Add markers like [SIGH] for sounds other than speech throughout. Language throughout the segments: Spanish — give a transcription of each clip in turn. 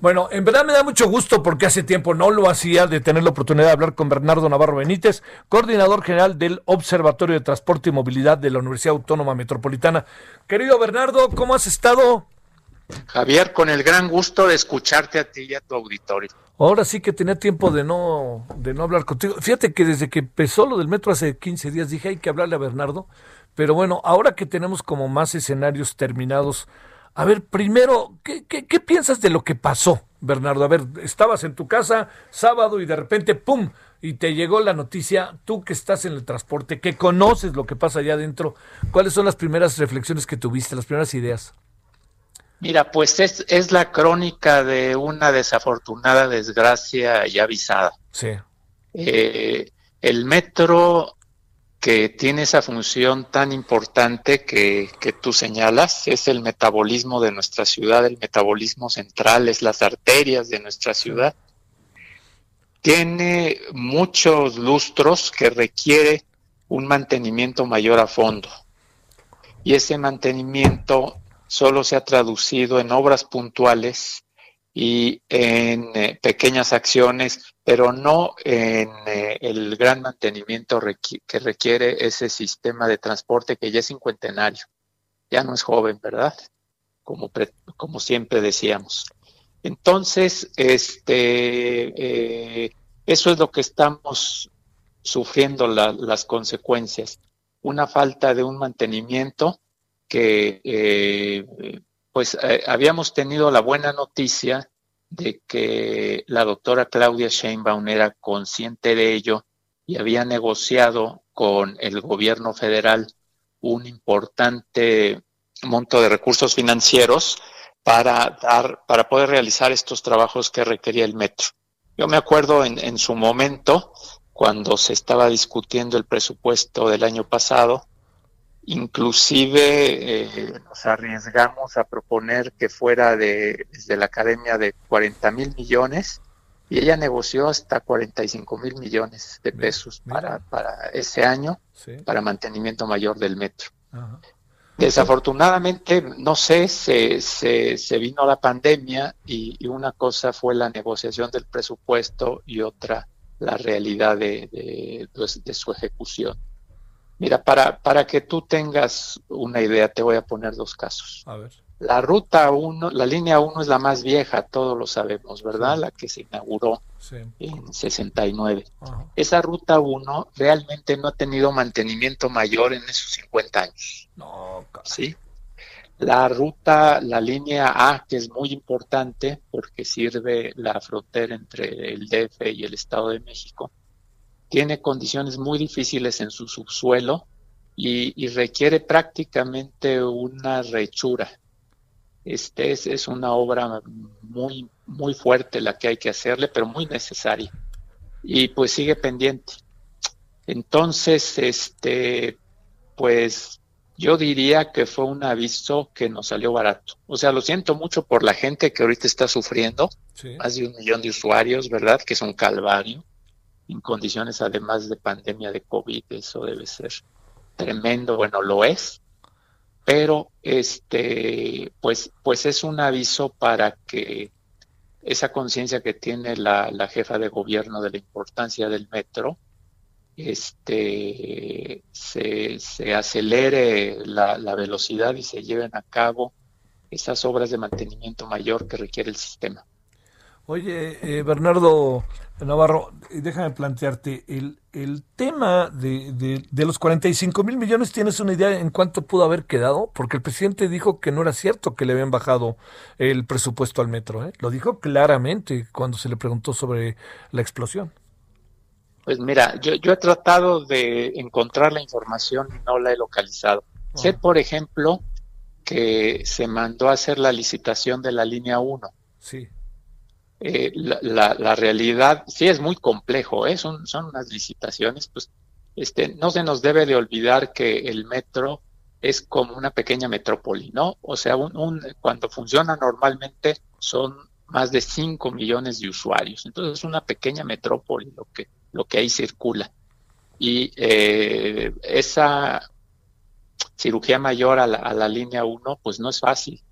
Bueno, en verdad me da mucho gusto porque hace tiempo no lo hacía de tener la oportunidad de hablar con Bernardo Navarro Benítez, coordinador general del Observatorio de Transporte y Movilidad de la Universidad Autónoma Metropolitana. Querido Bernardo, ¿cómo has estado? Javier, con el gran gusto de escucharte a ti y a tu auditorio. Ahora sí que tenía tiempo de no, de no hablar contigo. Fíjate que desde que empezó lo del metro hace 15 días dije hay que hablarle a Bernardo, pero bueno, ahora que tenemos como más escenarios terminados, a ver, primero, ¿qué, ¿qué, piensas de lo que pasó, Bernardo? A ver, estabas en tu casa sábado y de repente, ¡pum! Y te llegó la noticia, tú que estás en el transporte, que conoces lo que pasa allá adentro, ¿cuáles son las primeras reflexiones que tuviste, las primeras ideas? Mira, pues es, es la crónica de una desafortunada desgracia ya avisada. Sí. Eh, el metro que tiene esa función tan importante que, tú señalas, es el metabolismo de nuestra ciudad, el metabolismo central, es las arterias de nuestra ciudad. Tiene muchos lustros que requiere un mantenimiento mayor a fondo. Y ese mantenimiento solo se ha traducido en obras puntuales y en eh, pequeñas acciones, pero no en eh, el gran mantenimiento que requiere ese sistema de transporte que ya es cincuentenario, ya no es joven, ¿verdad? Como, como siempre decíamos. Entonces, este, eh, eso es lo que estamos sufriendo las consecuencias. Una falta de un mantenimiento que pues eh, habíamos tenido la buena noticia de que la doctora Claudia Sheinbaum era consciente de ello y había negociado con el gobierno federal un importante monto de recursos financieros para dar, para poder realizar estos trabajos que requería el metro. Yo me acuerdo en, en su momento, cuando se estaba discutiendo el presupuesto del año pasado, Inclusive eh, nos arriesgamos a proponer que fuera de, desde la academia de 40 mil millones y ella negoció hasta 45 mil millones de pesos para, para ese año, para mantenimiento mayor del metro. Desafortunadamente, no sé, se, se, se, vino la pandemia y, una cosa fue la negociación del presupuesto y otra la realidad de, de, pues, de su ejecución. Mira, para, para que tú tengas una idea, te voy a poner dos casos. A ver. La ruta 1, la línea 1 es la más vieja, todos lo sabemos, ¿verdad? La que se inauguró en 69. Esa ruta 1 realmente no ha tenido mantenimiento mayor en esos 50 años. No, ¿Sí? La ruta, la línea A, que es muy importante porque sirve la frontera entre el DF y el Estado de México, tiene condiciones muy difíciles en su subsuelo y, requiere prácticamente una rechura. Este es, es, una obra muy, muy fuerte la que hay que hacerle, pero muy necesaria. Y pues sigue pendiente. Entonces, este, pues yo diría que fue un aviso que nos salió barato. O sea, lo siento mucho por la gente que ahorita está sufriendo, más de un millón de usuarios, ¿verdad? Que es un calvario en condiciones además de pandemia de COVID, eso debe ser tremendo, bueno, lo es, pero este, pues, pues es un aviso para que esa conciencia que tiene la, jefa de gobierno de la importancia del metro, este, se, acelere la velocidad y se lleven a cabo esas obras de mantenimiento mayor que requiere el sistema. Oye, eh, Bernardo Navarro, déjame plantearte, el, el tema de, de, los 45 mil millones, ¿tienes una idea en cuánto pudo haber quedado? Porque el presidente dijo que no era cierto que le habían bajado el presupuesto al metro, ¿eh? lo dijo claramente cuando se le preguntó sobre la explosión. Pues mira, yo, yo he tratado de encontrar la información y no la he localizado. Sé, por ejemplo, que se mandó a hacer la licitación de la línea 1. Sí. Eh, la, realidad sí es muy complejo, ¿eh? son, son unas licitaciones, pues este, no se nos debe de olvidar que el metro es como una pequeña metrópoli, ¿no? O sea, un, cuando funciona normalmente son más de 5 millones de usuarios, entonces es una pequeña metrópoli lo que, lo que ahí circula. Y eh, esa cirugía mayor a la, a la línea 1, pues no es fácil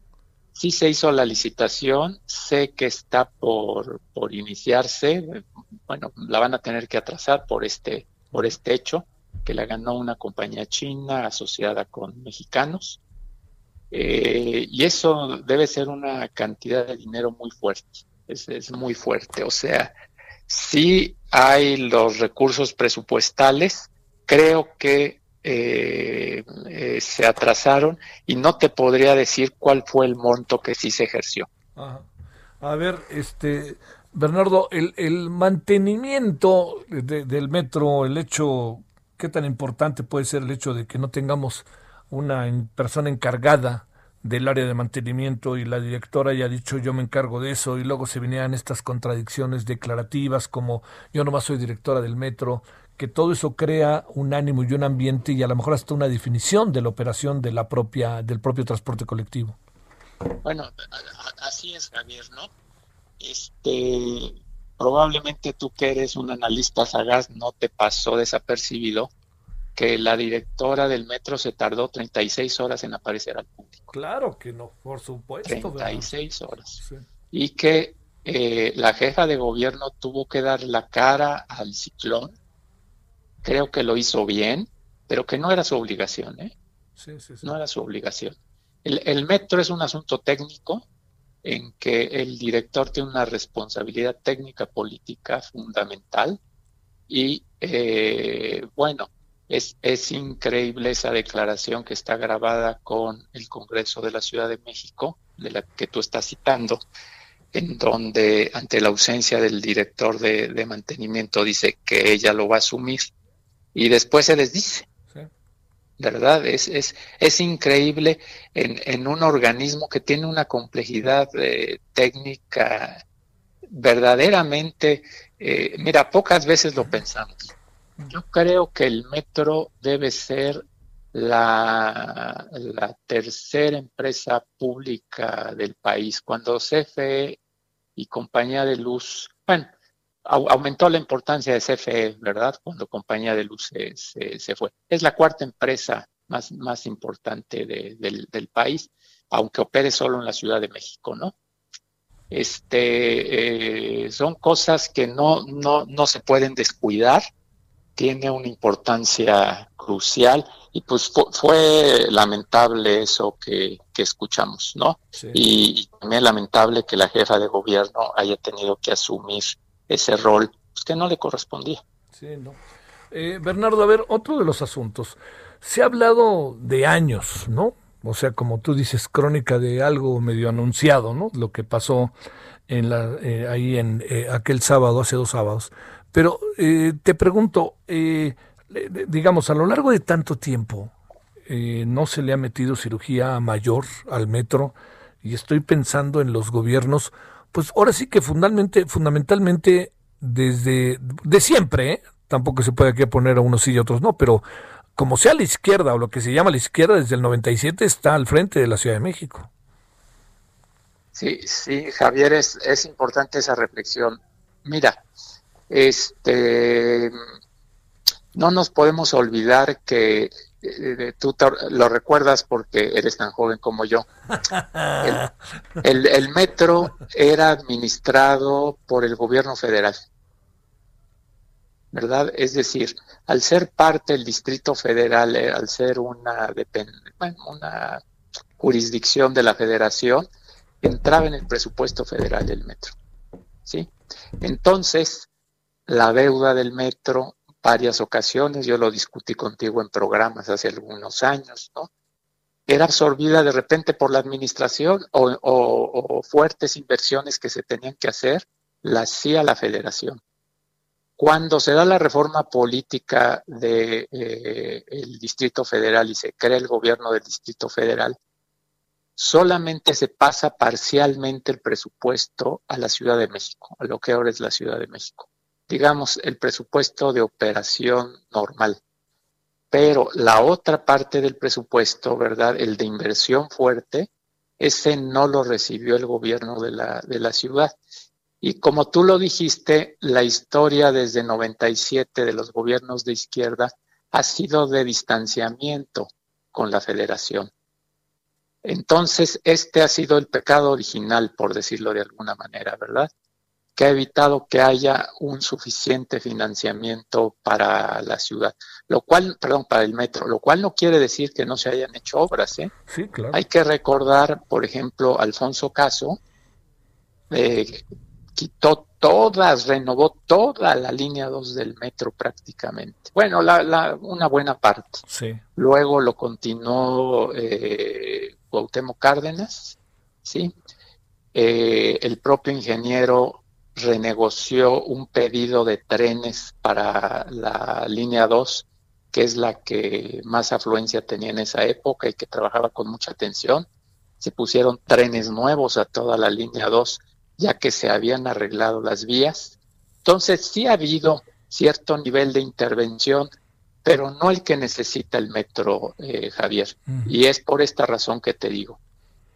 Sí se hizo la licitación, sé que está por, por iniciarse, bueno, la van a tener que atrasar por este, por este hecho, que la ganó una compañía china asociada con mexicanos. Eh, y eso debe ser una cantidad de dinero muy fuerte, es, es muy fuerte. O sea, si hay los recursos presupuestales, creo que eh, eh, se atrasaron y no te podría decir cuál fue el monto que sí se ejerció. A ver, este Bernardo, el, el mantenimiento del metro, el hecho, qué tan importante puede ser el hecho de que no tengamos una persona encargada del área de mantenimiento y la directora ya ha dicho yo me encargo de eso y luego se venían estas contradicciones declarativas como yo nomás soy directora del metro que todo eso crea un ánimo y un ambiente y a lo mejor hasta una definición de la operación de la propia del propio transporte colectivo. Bueno, así es, Javier, ¿no? Este, probablemente tú que eres un analista sagaz no te pasó desapercibido que la directora del metro se tardó 36 horas en aparecer al público. Claro que no, por supuesto. 36 horas. Y que eh, la jefa de gobierno tuvo que dar la cara al ciclón creo que lo hizo bien, pero que no era su obligación, ¿eh? Sí, sí, sí. No era su obligación. El, metro es un asunto técnico en que el director tiene una responsabilidad técnica política fundamental y eh, bueno, es, es increíble esa declaración que está grabada con el Congreso de la Ciudad de México, de la que tú estás citando, en donde ante la ausencia del director de, de mantenimiento dice que ella lo va a asumir y después se les dice. ¿Verdad? Es, es, es increíble en, en, un organismo que tiene una complejidad eh, técnica verdaderamente, eh, mira, pocas veces lo pensamos. Yo creo que el metro debe ser la, la tercera empresa pública del país. Cuando CFE y Compañía de Luz, bueno, aumentó la importancia de CFE, ¿verdad? Cuando Compañía de Luz se, fue. Es la cuarta empresa más, más importante del, país, aunque opere solo en la Ciudad de México, ¿no? Este, eh, son cosas que no, no, no se pueden descuidar, tiene una importancia crucial y pues fue, lamentable eso que, escuchamos, ¿no? Y, y, también lamentable que la jefa de gobierno haya tenido que asumir ese rol pues, que no le correspondía. Sí, no. Eh, Bernardo, a ver, otro de los asuntos. Se ha hablado de años, ¿no? O sea, como tú dices, crónica de algo medio anunciado, ¿no? Lo que pasó en la, eh, ahí en eh, aquel sábado, hace dos sábados. Pero te pregunto, digamos, a lo largo de tanto tiempo, no se le ha metido cirugía mayor al metro y estoy pensando en los gobiernos pues ahora sí que fundamentalmente, fundamentalmente desde de siempre, ¿eh? tampoco se puede aquí poner a unos sí y a otros no, pero como sea la izquierda o lo que se llama la izquierda desde el 97 está al frente de la Ciudad de México. Sí, sí, Javier, es, es importante esa reflexión. Mira, este, no nos podemos olvidar que eh, tú lo recuerdas porque eres tan joven como yo. [LAUGHS] El, metro era administrado por el gobierno federal, ¿verdad? Es decir, al ser parte del Distrito Federal, eh, al ser una, una jurisdicción de la federación, entraba en el presupuesto federal el metro. ¿sí? Entonces, la deuda del metro varias ocasiones, yo lo discutí contigo en programas hace algunos años, ¿no? Era absorbida de repente por la administración o, fuertes inversiones que se tenían que hacer, las hacía la federación. Cuando se da la reforma política del de, eh, Distrito Federal y se crea el gobierno del Distrito Federal, solamente se pasa parcialmente el presupuesto a la Ciudad de México, a lo que ahora es la Ciudad de México. Digamos, el presupuesto de operación normal. Pero la otra parte del presupuesto, ¿verdad? El de inversión fuerte, ese no lo recibió el gobierno de la, de la ciudad. Y como tú lo dijiste, la historia desde 97 de los gobiernos de izquierda ha sido de distanciamiento con la federación. Entonces, este ha sido el pecado original, por decirlo de alguna manera, ¿verdad? Que ha evitado que haya un suficiente financiamiento para la ciudad, lo cual, perdón, para el metro, lo cual no quiere decir que no se hayan hecho obras, ¿eh? Sí, claro. Hay que recordar, por ejemplo, Alfonso Caso, eh, quitó todas, renovó toda la línea 2 del metro prácticamente. Bueno, la, una buena parte. Sí. Luego lo continuó eh, Cuauhtémoc Cárdenas, ¿sí? Eh, el propio ingeniero renegoció un pedido de trenes para la línea 2, que es la que más afluencia tenía en esa época y que trabajaba con mucha atención. Se pusieron trenes nuevos a toda la línea 2 ya que se habían arreglado las vías. Entonces sí ha habido cierto nivel de intervención, pero no el que necesita el metro, eh, Javier. Y es por esta razón que te digo.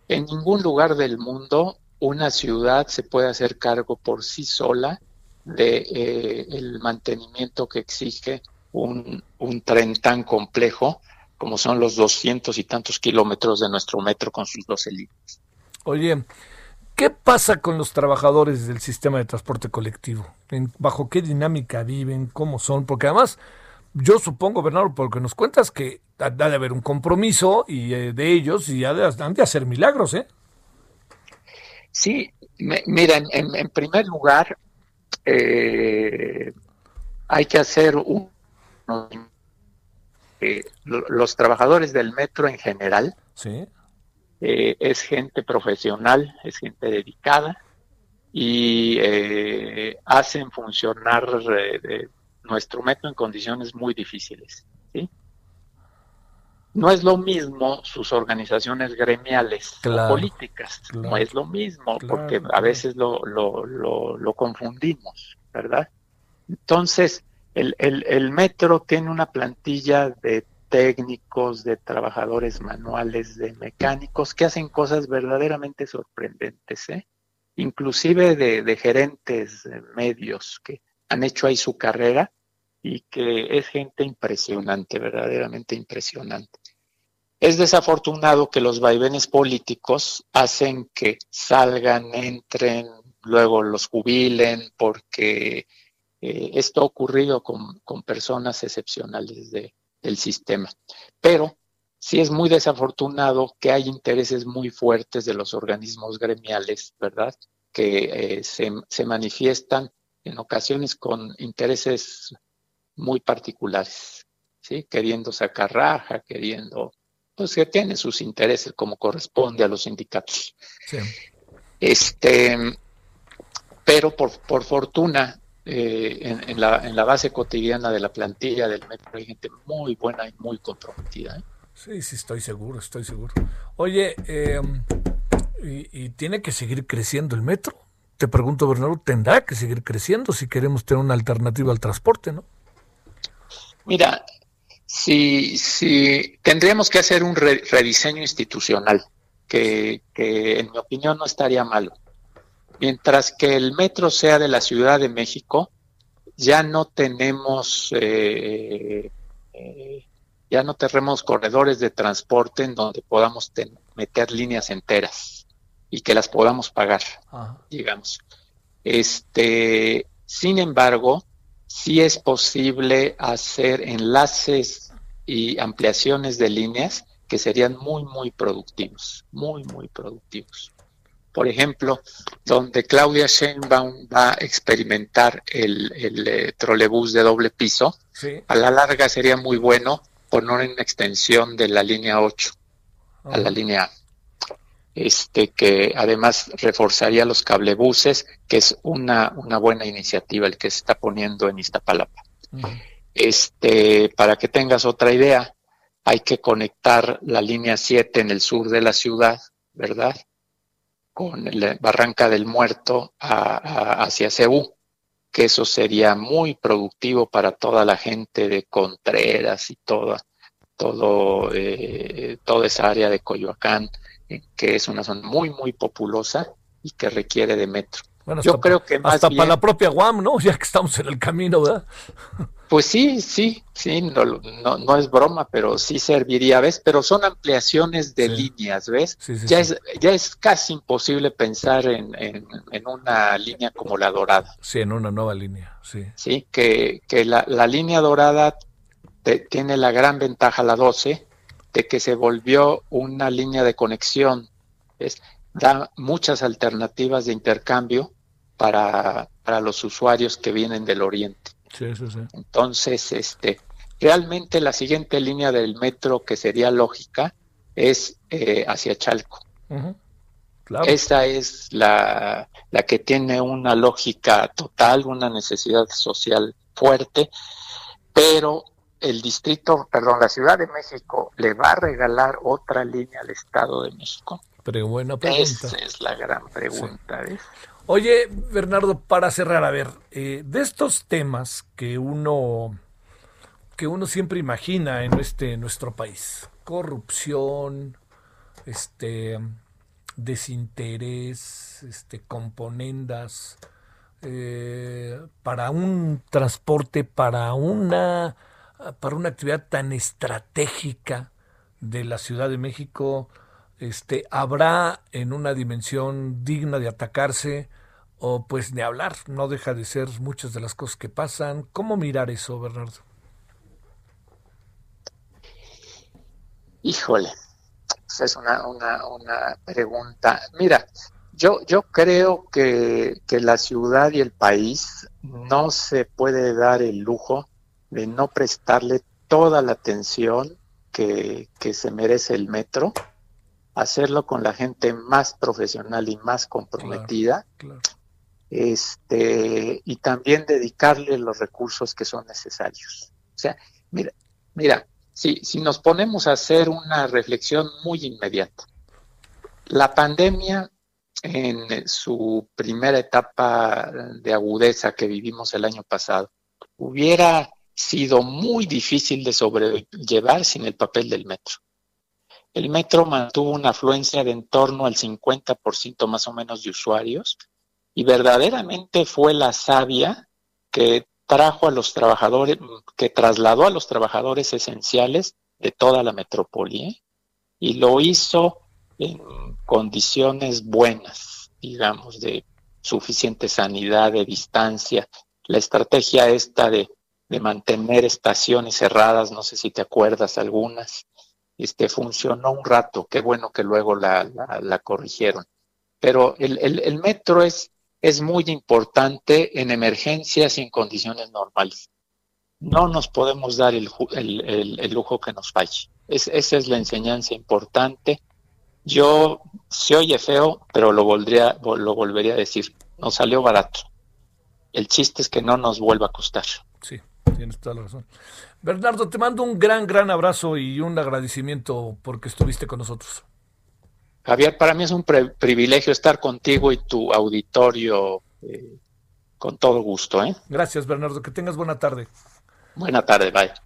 En ningún lugar del mundo una ciudad se puede hacer cargo por sí sola de eh, el mantenimiento que exige un, un tren tan complejo como son los doscientos y tantos kilómetros de nuestro metro con sus 12 líneas. Oye, ¿Qué pasa con los trabajadores del sistema de transporte colectivo? ¿Bajo qué dinámica viven? ¿Cómo son? Porque además, yo supongo, Bernardo, por lo que nos cuentas, que ha de haber un compromiso y eh, de ellos y han de, hacer milagros, ¿eh? Sí, miren, en, primer lugar, eh, hay que hacer un... Eh, los trabajadores del metro en general, ¿Sí? Eh, es gente profesional, es gente dedicada y eh, hacen funcionar nuestro metro en condiciones muy difíciles. No es lo mismo sus organizaciones gremiales políticas, no es lo mismo, porque a veces lo, lo, lo, confundimos, ¿verdad? Entonces, el, el, el metro tiene una plantilla de técnicos, de trabajadores manuales, de mecánicos que hacen cosas verdaderamente sorprendentes, ¿eh? inclusive de, gerentes medios que han hecho ahí su carrera y que es gente impresionante, verdaderamente impresionante. Es desafortunado que los vaivenes políticos hacen que salgan, entren, luego los jubilen, porque eh, esto ha ocurrido con, con personas excepcionales de, el sistema. Pero sí es muy desafortunado que hay intereses muy fuertes de los organismos gremiales, ¿verdad? Que eh, se, manifiestan en ocasiones con intereses muy particulares, ¿sí? Queriendo sacar raja, queriendo, pues que tienen sus intereses como corresponde a los sindicatos. Este, pero por, por fortuna, eh, en, la, en, la, base cotidiana de la plantilla del metro hay gente muy buena y muy comprometida. ¿eh? Sí, sí, estoy seguro, estoy seguro. Oye, em, y, tiene que seguir creciendo el metro? Te pregunto, Bernardo, ¿tendrá que seguir creciendo si queremos tener una alternativa al transporte, no? Mira, si, si tendríamos que hacer un rediseño institucional, que, que en mi opinión no estaría malo. Mientras que el metro sea de la Ciudad de México, ya no tenemos eh, eh, ya no tenemos corredores de transporte en donde podamos meter líneas enteras y que las podamos pagar, digamos. Este, sin embargo, sí es posible hacer enlaces y ampliaciones de líneas que serían muy, muy productivos, muy, muy productivos. Por ejemplo, donde Claudia Sheinbaum va a experimentar el, el eh, trolebús de doble piso, a la larga sería muy bueno poner una extensión de la línea 8 a la línea A. Este, que además reforzaría los cablebuses, que es una, una buena iniciativa el que se está poniendo en Iztapalapa. Este, para que tengas otra idea, hay que conectar la línea 7 en el sur de la ciudad ¿verdad? Con la Barranca del Muerto hacia Cebú, que eso sería muy productivo para toda la gente de Contreras y toda, todo, eh, toda esa área de Coyoacán, que es una zona muy, muy populosa y que requiere de metro. Bueno, Yo creo que más hasta para la propia Guam, ¿no? [LAUGHS] Ya que estamos en el camino, ¿verdad? [LAUGHS] Pues sí, sí, sí, no, no, no es broma, pero sí serviría, ¿ves? Pero son ampliaciones de líneas, ¿ves? ya, Es, ya es casi imposible pensar en, en, una línea como la dorada. Sí, en una nueva línea, sí. Sí, que, que la, la línea dorada tiene la gran ventaja, la 12, de que se volvió una línea de conexión, ¿ves? Da muchas alternativas de intercambio para, para los usuarios que vienen del oriente. Entonces, este, realmente la siguiente línea del metro que sería lógica es eh, hacia Chalco. Esa es la, la que tiene una lógica total, una necesidad social fuerte, pero el distrito, perdón, la Ciudad de México le va a regalar otra línea al Estado de México. Pero buena pregunta. Esa es la gran pregunta. Oye, Bernardo, para cerrar, a ver, eh, de estos temas que uno que uno siempre imagina en este nuestro país, corrupción, este desinterés, este componendas eh, para un transporte, para una para una actividad tan estratégica de la Ciudad de México, este, habrá en una dimensión digna de atacarse o pues de hablar, no deja de ser muchas de las cosas que pasan. ¿Cómo mirar eso, Bernardo? Híjole, es una, una, una pregunta. Mira, yo, yo creo que, que la ciudad y el país no se puede dar el lujo de no prestarle toda la atención que, que se merece el metro hacerlo con la gente más profesional y más comprometida. Este, y también dedicarle los recursos que son necesarios. O sea, mira, mira, si, si nos ponemos a hacer una reflexión muy inmediata, la pandemia en su primera etapa de agudeza que vivimos el año pasado, hubiera sido muy difícil de sobrellevar sin el papel del metro. El metro mantuvo una afluencia de en torno al 50% más o menos de usuarios y verdaderamente fue la savia que trajo a los trabajadores, que trasladó a los trabajadores esenciales de toda la metrópoli ¿eh? y lo hizo en condiciones buenas, digamos, de suficiente sanidad, de distancia. La estrategia esta de, de mantener estaciones cerradas, no sé si te acuerdas algunas, este, funcionó un rato, qué bueno que luego la, la, corrigieron. Pero el, el, metro es, es muy importante en emergencias y en condiciones normales. No nos podemos dar el, el lujo que nos falle. Es, esa es la enseñanza importante. Yo, se oye feo, pero lo, volvería, lo volvería a decir. Nos salió barato. El chiste es que no nos vuelva a costar. Sí, tienes toda la razón. Bernardo, te mando un gran, gran abrazo y un agradecimiento porque estuviste con nosotros. Javier, para mí es un privilegio estar contigo y tu auditorio eh, con todo gusto. ¿eh? Gracias, Bernardo. Que tengas buena tarde. Buena tarde, bye.